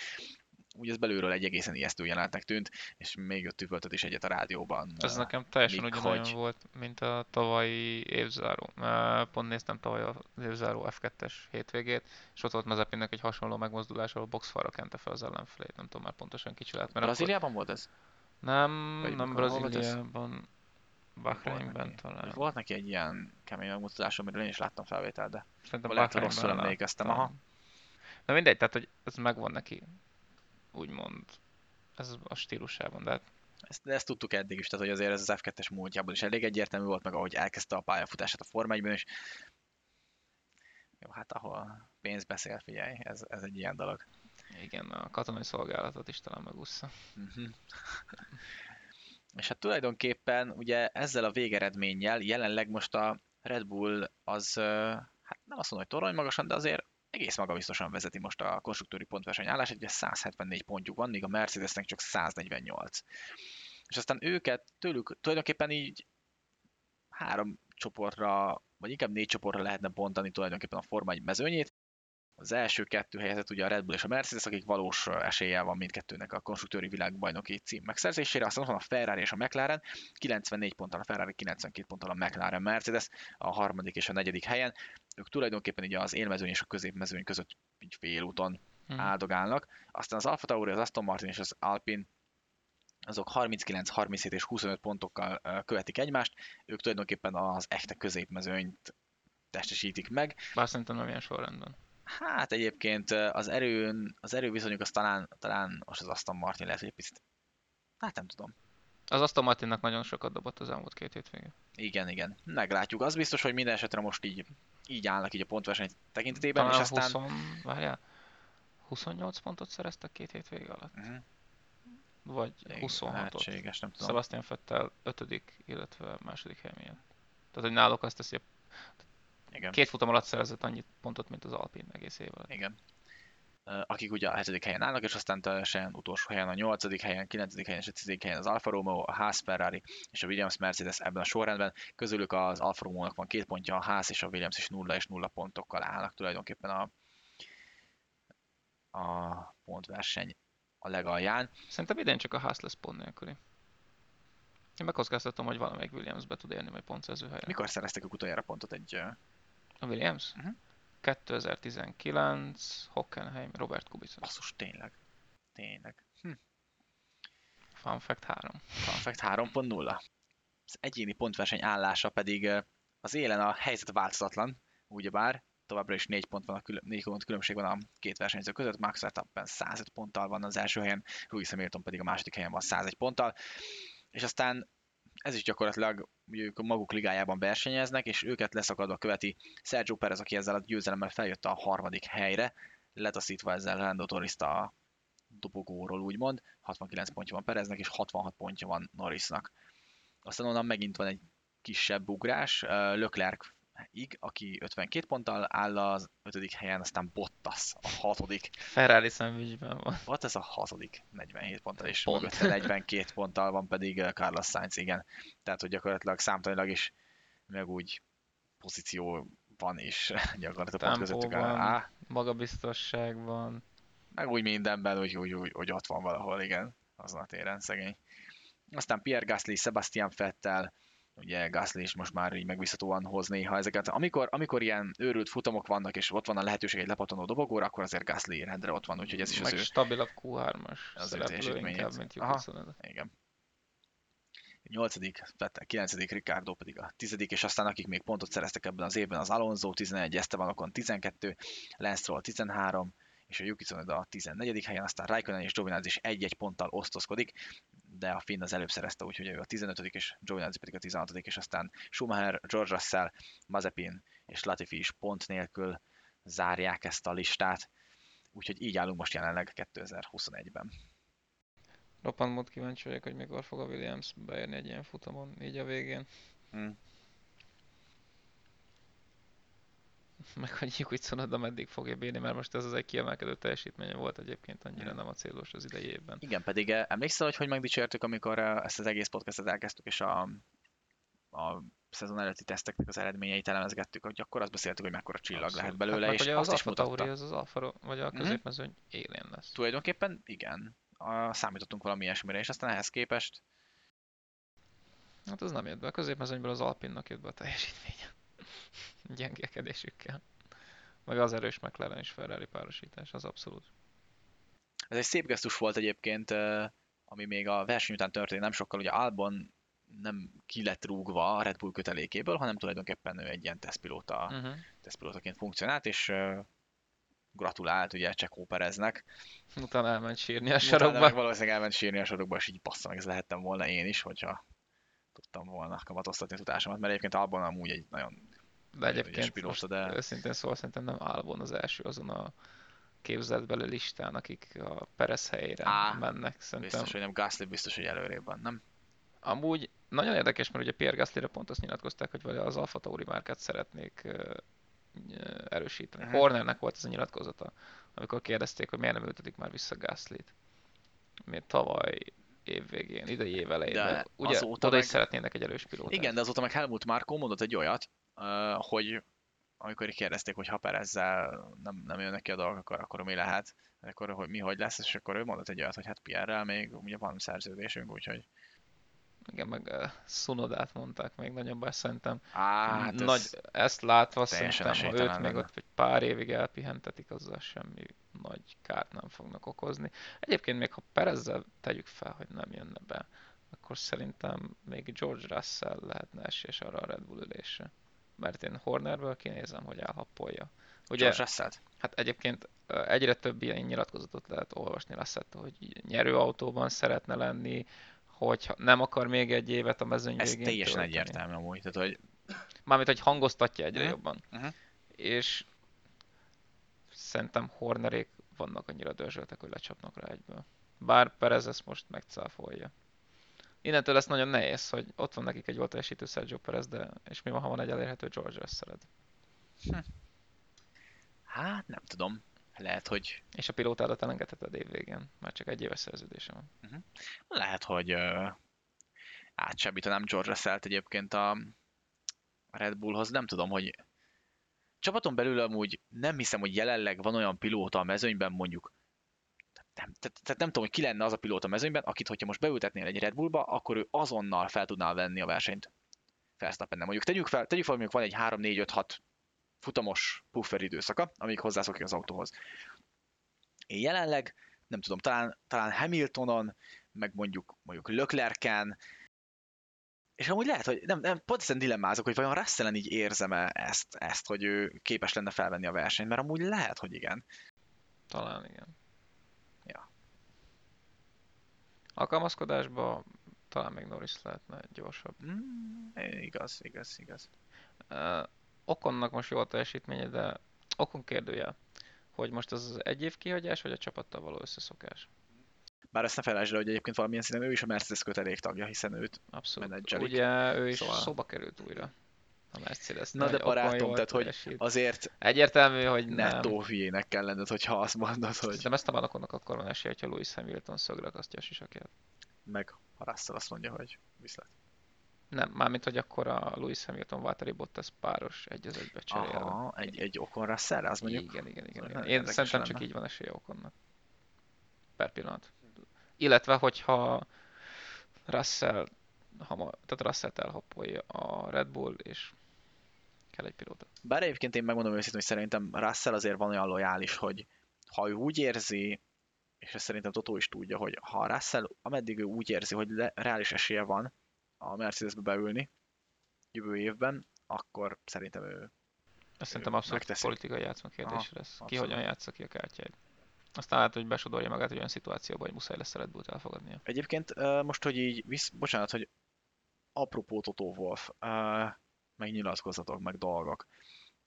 úgy ez belülről egy egészen ijesztő jelenetnek tűnt, és még ott üvöltött is egyet a rádióban. Ez ö, nekem teljesen ugyanolyan hogy- volt, mint a tavalyi évzáró. Ö, Pont néztem tavaly az évzáró F2-es hétvégét, és ott volt Mazepinnek egy hasonló megmozdulás, ahol boxfalra kente fel az ellenfelét. Nem tudom már pontosan kicsi lehet, mert akkor... Brazíliában volt ez? Nem, Vagy nem? Brazíliában, Bahreinben talán. Volt neki egy ilyen kemény megmutatás, amiről én is láttam felvételt, de Szerintem lehet, hogy rosszul emlékeztem, aha. Na mindegy, tehát hogy ez megvan neki, úgymond, ez a stílusában, de hát ezt, de ezt tudtuk eddig is, tehát hogy azért ez az F2-es múltjában is elég egyértelmű volt, meg ahogy elkezdte a pályafutását a Forma 1-ben is. Jó, hát ahol pénz beszél, figyelj, ez, ez egy ilyen dolog. igen, a katonai szolgálatot is talán megúszta. Mhm. És hát tulajdonképpen ugye ezzel a végeredménnyel jelenleg most a Red Bull az, hát nem azt mondom, hogy torony magasan, de azért egész magabiztosan vezeti most a konstruktúri pontverseny állását, ugye 174 pontjuk van, míg a Mercedesnek csak 148. És aztán őket tőlük tulajdonképpen így három csoportra, vagy inkább négy csoportra lehetne bontani tulajdonképpen a Forma 1 mezőnyét. Az első kettő helyezett ugye a Red Bull és a Mercedes, akik valós eséllyel van mindkettőnek a konstruktőri világbajnoki cím megszerzésére, aztán ott van a Ferrari és a McLaren, 94 ponttal a Ferrari, 92 ponttal a McLaren Mercedes, a harmadik és a negyedik helyen. Ők tulajdonképpen ugye az élmezőny és a középmezőny között így félúton Mhm. áldogálnak. Aztán az Alfa Tauri, az Aston Martin és az Alpine azok 39, 37 és 25 pontokkal követik egymást. Ők tulajdonképpen az echte középmezőnyt testesítik meg. Bár szerintem nem ilyen sorrendben. Hát egyébként az erőn, az erőviszonyuk az talán, talán most az Aston Martin lehet, hogy egy picit, hát nem tudom. Az Aston Martinnak nagyon sokat dobott az elmúlt két hétvége. Igen, igen, meglátjuk. Az biztos, hogy minden esetre most így, így állnak így a pontverseny tekintetében, Talán és aztán... 20, várjál, 28 pontot szereztek két hétvége alatt? Uh-huh. Vagy Igen, 26-ot? Lehetséges, nem tudom. Sebastian Vettel 5 illetve második hely miatt. Tehát, hogy náluk azt teszi, Igen. két futam alatt szerzett annyi pontot, mint az Alpine egész év alatt. Igen. Akik ugye a hetedik helyen állnak, és aztán teljesen utolsó helyen, a nyolcadik helyen, kilencedik helyen és a tizedik helyen az Alfa Romeo, a Haas Ferrari és a Williams Mercedes ebben a sorrendben. Közülük az Alfa Romeo-nak van két pontja, a Haas és a Williams is nulla és nulla pontokkal állnak tulajdonképpen a, a pontverseny a legalján. Szerintem idén csak a Haas lesz pont nélküli. Én megkockáztatom, hogy valamelyik Williams be tud érni majd pontszerző helyre. Mikor szereztek ők utoljára pontot egy... A Williams? Mhm. 2019, Hockenheim, Robert Kubica. Basszus, tényleg. Tényleg. Hm. Fun fact 3. Fun fact 3.0. Az egyéni pontverseny állása pedig az élen a helyzet változatlan, ugyebár továbbra is 4 pont van a külön, 4 pont különbség van a két versenyző között, Max Verstappen 105 ponttal van az első helyen, Lewis Hamilton pedig a második helyen van 101 ponttal, és aztán ez is gyakorlatilag ugye ők a maguk ligájában versenyeznek, és őket leszakadva követi Sergio Perez, aki ezzel a győzelemmel feljött a harmadik helyre, letaszítva ezzel Lando Norris a dobogóról úgymond, 69 pontja van Pereznek, és 66 pontja van Norrisnak. Aztán onnan megint van egy kisebb ugrás, Leclerc ig, aki 52 ponttal áll az ötödik helyen, aztán Bottas a hatodik. Ferrari szendvicsben van. Bottas a hatodik 47 ponttal, és Pont. mögötte 42 ponttal van pedig ö, Carlos Sainz, igen. Tehát, hogy gyakorlatilag számtanilag is meg úgy pozíció van is [laughs] gyakorlatilag pont közöttük. van. Á, Magabiztosság van. meg úgy mindenben, úgy, úgy, úgy, úgy ott van valahol, igen, azon a téren szegény. Aztán Pierre Gasly, Sebastian Vettel, ugye Gasly is most már így megbízhatóan hoz néha ezeket. Amikor, amikor ilyen őrült futamok vannak, és ott van a lehetőség egy lepattanó dobogóra, akkor azért Gasly rendre ott van, úgyhogy ez is az Meg ő stabilabb Q3-as Az teljesítményét. mint Aha. Igen. 8. Vettel, 9. Ricardo pedig a 10. és aztán akik még pontot szereztek ebben az évben, az Alonso 11, Esteban Ocon 12, Lance Stroll 13, és a Yuki Tsunoda a 14. helyen, aztán Raikkonen és Giovinazzi is egy-egy ponttal osztozkodik, de a Finn az előbb szerezte, úgyhogy ő a 15. és Giovinazzi pedig a 16. és aztán Schumacher, George Russell, Mazepin és Latifi is pont nélkül zárják ezt a listát, úgyhogy így állunk most jelenleg 2021-ben. Roppant mód kíváncsi vagyok, hogy mikor fog a Williams beérni egy ilyen futamon, így a végén. Hm. [laughs] Meg hogy Tsunoda meddig fogja bírni, mert most ez az egy kiemelkedő teljesítménye volt egyébként, annyira nem a célos az idei évben. Igen, pedig eh, emlékszel, hogy hogy megdicsértük, amikor eh, ezt az egész podcastet elkezdtük, és a, a szezon előtti teszteknek az eredményeit elemezgettük, hogy akkor azt beszéltük, hogy mekkora csillag Abszolút. lehet belőle, hát és ugye azt az is Alfa mutatta. Az az Alfa, vagy a Mhm. középmezőny élén lesz. Tulajdonképpen igen, a, számítottunk valami ilyesmire, és aztán ehhez képest Hát az nem jött be. A középmezőnyből az Alpinnak jött be a teljesítménye. [laughs] Gyengélkedésükkel. Meg az erős McLaren és Ferrari párosítás, az abszolút. ez egy szép gesztus volt egyébként, ami még a verseny után történt nem sokkal, ugye Albon nem ki lett rúgva a Red Bull kötelékéből, hanem tulajdonképpen ő egy ilyen tesztpilóta, Uh-huh. tesztpilótaként funkcionált, és gratulált ugye Csekó Pereznek, Utána elment sírni a Utána sarokba. meg valószínűleg elment sírni a sorokba, és így bassza meg, ez lehettem volna én is, hogyha tudtam volna kamatoztatni a tudásomat, mert egyébként Albon amúgy egy nagyon De egyébként pilóta, de- őszintén szóval szerintem nem Albon az első azon a képzeletbeli listán, akik a Perez helyére Á, mennek. Szerintem biztos, hogy nem Gasly biztos, hogy előrébb van, nem? Amúgy nagyon érdekes, mert ugye Pierre Gaslyre pont azt nyilatkozták, hogy vagy az Alfa Tauri márkát szeretnék ö, erősíteni. Mhm. Hornernek volt ez a nyilatkozata, amikor kérdezték, hogy miért nem ültetik már vissza Gaslyt. Miért tavaly év végén, idei év elején. De Ugye azóta oda is meg- szeretnének egy erős pilótát. Igen, de azóta meg Helmut Marko mondott egy olyat, hogy amikor kérdezték, hogy ha Perezzel nem, nem jönnek ki a dolgok, akkor, akkor mi lehet, akkor hogy mi hogy lesz, és akkor ő mondott egy olyat, hogy hát Pierrel még ugye van szerződésünk, úgyhogy Igen, meg uh, Sunodát mondták még nagyobb, szerintem Á, hát nagy, ez... ezt látva szerintem, ha őt esélytelen még lenne. ott egy pár évig elpihentetik, azzal semmi nagy kárt nem fognak okozni. Egyébként még ha Perezzel tegyük fel, hogy nem jönne be, akkor szerintem még George Russell lehetne esélyes arra a Red Bull ülésre. Mert én Hornerből kinézem, hogy elhappolja. Ugye, George Russell? hát egyébként egyre több ilyen nyilatkozatot lehet olvasni Russell-től, hogy nyerőautóban szeretne lenni, hogy nem akar még egy évet a mezőny Ez végén teljesen tölteni. egyértelmű amúgy. Tehát, hogy Mármint, hogy hangoztatja egyre Mhm. jobban. Mhm. És szerintem Hornerék vannak annyira dörzsöltek, hogy lecsapnak rá egyből. Bár Perez ezt most megcáfolja. Innentől lesz nagyon nehéz, hogy ott van nekik egy jól teljesítő Sergio Perez, de és mi van, ha van egy elérhető George Russelled? hát nem tudom. Lehet, hogy És a pilótádat elengedheted év végén, már csak egy éves szerződése van. lehet, hogy uh, átsebítanám George Russell-t egyébként a Red Bullhoz. Nem tudom, hogy csapaton belül amúgy nem hiszem, hogy jelenleg van olyan pilóta a mezőnyben mondjuk, nem, tehát, tehát nem tudom, hogy ki lenne az a pilóta mezőnyben, akit, hogyha most beültetnél egy Red Bullba, akkor ő azonnal fel tudná venni a versenyt. Verstappen Mondjuk tegyük fel, tegyük fel, mondjuk van egy 3, 4, 5, 6 futamos puffer időszaka, amíg hozzászokik az autóhoz. Én jelenleg, nem tudom, talán, talán Hamiltonon, meg mondjuk, mondjuk Leclerc-en, és amúgy lehet, hogy nem, nem pont ezen dilemmázok, hogy vajon Russellen így érzem-e ezt, ezt, hogy ő képes lenne felvenni a versenyt, mert amúgy lehet, hogy igen. Talán igen. Ja. Alkalmazkodásba talán még Norris lehetne gyorsabb. Mm, igaz, igaz, igaz. Uh, Okonnak most jó a teljesítménye, de Okon kérdője, hogy most ez az egy év kihagyás, vagy a csapattal való összeszokás? Bár ezt ne felejtsd el, hogy egyébként valamilyen szinten ő is a Mercedes kötelék tagja, hiszen őt Abszolút. menedzselik. Ugye ő is szóval... szóba került újra a mercedes Na de barátom, tehát hogy azért Egyértelmű, hogy nem. nettó hülyének kell lenned, hogyha azt mondod, hogy De ezt a Okonnak akkor van esélye, hogyha Lewis Hamilton szögre akasztja a sisakját. meg ha Russell azt mondja, hogy viszlát. Nem, mármint, hogy akkor a Lewis Hamilton Valtteri Bottas páros egy az egybe cserélve. Aha, egy, egy okon Russellre, az mondjuk Igen, igen, igen. igen. Én szerintem csak így van esélye Okonnak. Per pillanat. Illetve, hogyha Russell, hama, tehát Russell elhoppolja a Red Bull, és kell egy pilóta. Bár egyébként én megmondom őszintén, hogy szerintem Russell azért van olyan lojális, hogy ha ő úgy érzi, és ezt szerintem Totó is tudja, hogy ha Russell, ameddig ő úgy érzi, hogy le, reális esélye van a Mercedesbe beülni jövő évben, akkor szerintem ő Ezt szerintem abszolút megteszi. politikai játszma kérdés lesz. Ki abszolút. hogyan játsza ki a kártyáit. Aztán lehet, hogy besodorja magát egy olyan szituációba, hogy muszáj lesz a Red Bullt elfogadnia. Egyébként most, hogy így, visz, bocsánat, hogy apropó Totó Wolf, meg nyilatkozatok, meg dolgok.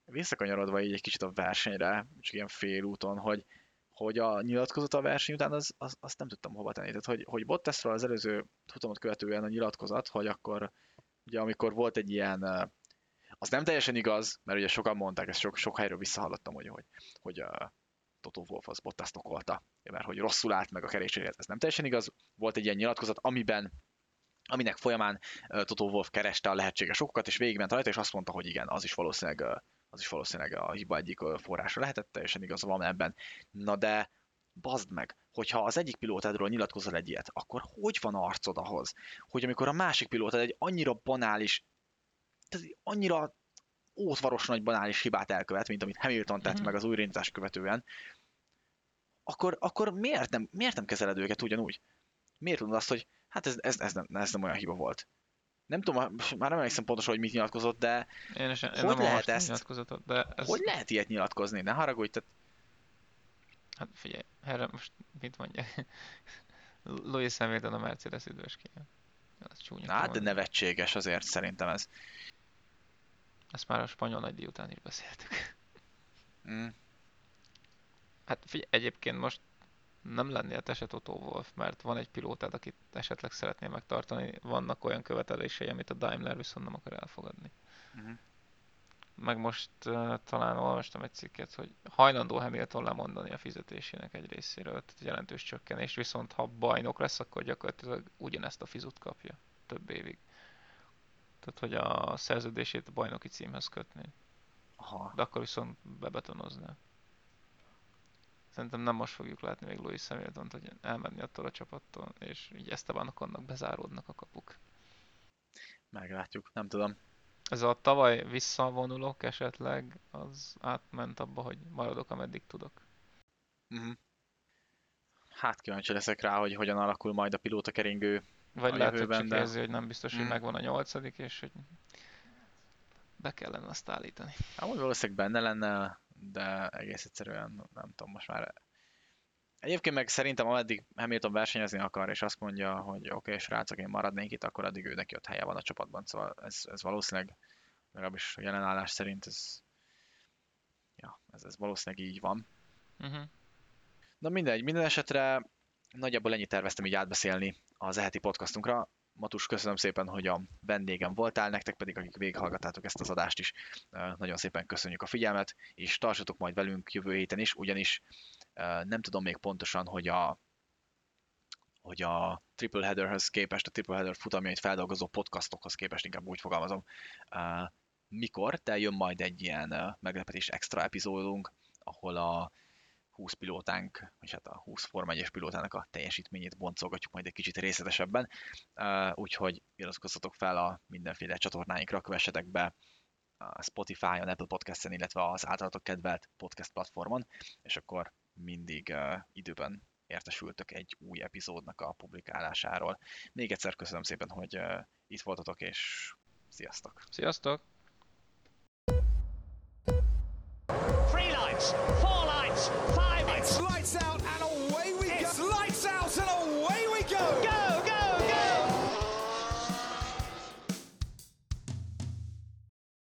Visszakanyarodva így egy kicsit a versenyre, csak ilyen félúton, hogy, hogy a nyilatkozat a verseny után, az, az, azt nem tudtam hova tenni. Tehát, hogy, hogy Bottasról az előző futamot követően a nyilatkozat, hogy akkor, ugye amikor volt egy ilyen, az nem teljesen igaz, mert ugye sokan mondták, ezt sok, sok helyről visszahallottam, hogy, hogy, hogy uh, Toto Wolff az Bottas okolta, mert hogy rosszul állt meg a kerékcsérét. Ez nem teljesen igaz. Volt egy ilyen nyilatkozat, amiben aminek folyamán Toto Wolff kereste a lehetséges okokat, és végigment rajta, és azt mondta, hogy igen, az is valószínűleg, az is valószínűleg a hiba egyik forrása lehetett, teljesen igaz van ebben. Na de bazd meg, hogyha az egyik pilótádról nyilatkozol egy ilyet, akkor hogy van arcod ahhoz, hogy amikor a másik pilótád egy annyira banális, tehát annyira ótvaros nagy banális hibát elkövet, mint amit Hamilton tett Mhm. meg az újraindítás követően, akkor, akkor miért, nem, miért nem kezeled őket ugyanúgy? Miért tudod azt, hogy hát ez, ez, ez, nem, ez nem olyan hiba volt? Nem tudom, már nem emlékszem pontosan, hogy mit nyilatkozott, de Én, is, én Hogy nem lehet ezt? de ez, hogy lehet ilyet nyilatkozni? Ne haragudj, tehát hát figyelj, erre most mit mondják? [laughs] Louis Hamilton a Mercedes üdvöskéje. Ez csúnya. hát de nevetséges azért szerintem ez. Ezt már a spanyol nagydíj után is beszéltük. Mm. Hát figyelj, egyébként most nem lennél te se Toto Wolff, mert van egy pilótád, akit esetleg szeretnél megtartani, vannak olyan követelései, amit a Daimler viszont nem akar elfogadni. Mhm. Meg most uh, talán olvastam egy cikket, hogy hajlandó Hamilton lemondani a fizetésének egy részéről, tehát egy jelentős csökkenés, viszont ha bajnok lesz, akkor gyakorlatilag ugyanezt a fizut kapja több évig. Tehát, hogy a szerződését a bajnoki címhez kötni Aha. de akkor viszont bebetonozná. Szerintem nem most fogjuk látni még Louis hamilton hogy elmenni attól a csapattól, és így Esteban annak bezáródnak a kapuk. Meglátjuk, nem tudom. Ez a tavaly visszavonulok esetleg, az átment abba, hogy maradok, ameddig tudok. Uh-huh. Hát kíváncsi leszek rá, hogy hogyan alakul majd a pilóta keringő. Vagy A lehet, hogy jövőben, csak de- érzi, hogy nem biztos, hogy Mm. megvan a nyolcadik, és hogy be kellene azt állítani. Amúgy valószínűleg benne lenne, de egész egyszerűen nem tudom, most már Egyébként meg szerintem ameddig Hamilton versenyezni akar, és azt mondja, hogy oké, okay, srácok, én maradnék itt, akkor addig ő neki ott helye van a csapatban. Szóval ez, ez valószínűleg, legalábbis a jelen állás szerint ez, ja, ez, ez valószínűleg így van. Uh-huh. Na mindegy, minden esetre nagyjából ennyit terveztem így átbeszélni az eheti podcastunkra. Matus, köszönöm szépen, hogy a vendégem voltál, nektek pedig, akik végighallgattátok ezt az adást is, nagyon szépen köszönjük a figyelmet, és tartsatok majd velünk jövő héten is, ugyanis nem tudom még pontosan, hogy a hogy a Triple Headerhez képest, a Triple Header futamjait feldolgozó podcastokhoz képest, inkább úgy fogalmazom, mikor, de jön majd egy ilyen meglepetés extra epizódunk, ahol a 20 pilótánk, és hát a 20 Forma 1 pilótának a teljesítményét boncolgatjuk majd egy kicsit részletesebben, úgyhogy iratkozzatok fel a mindenféle csatornáinkra, kövessetek be a Spotify-on, Apple Podcast-en, illetve az általatok kedvelt podcast platformon, és akkor mindig időben értesültök egy új epizódnak a publikálásáról. Még egyszer köszönöm szépen, hogy itt voltatok, és sziasztok! Sziasztok! Three lights, four Five. Lights out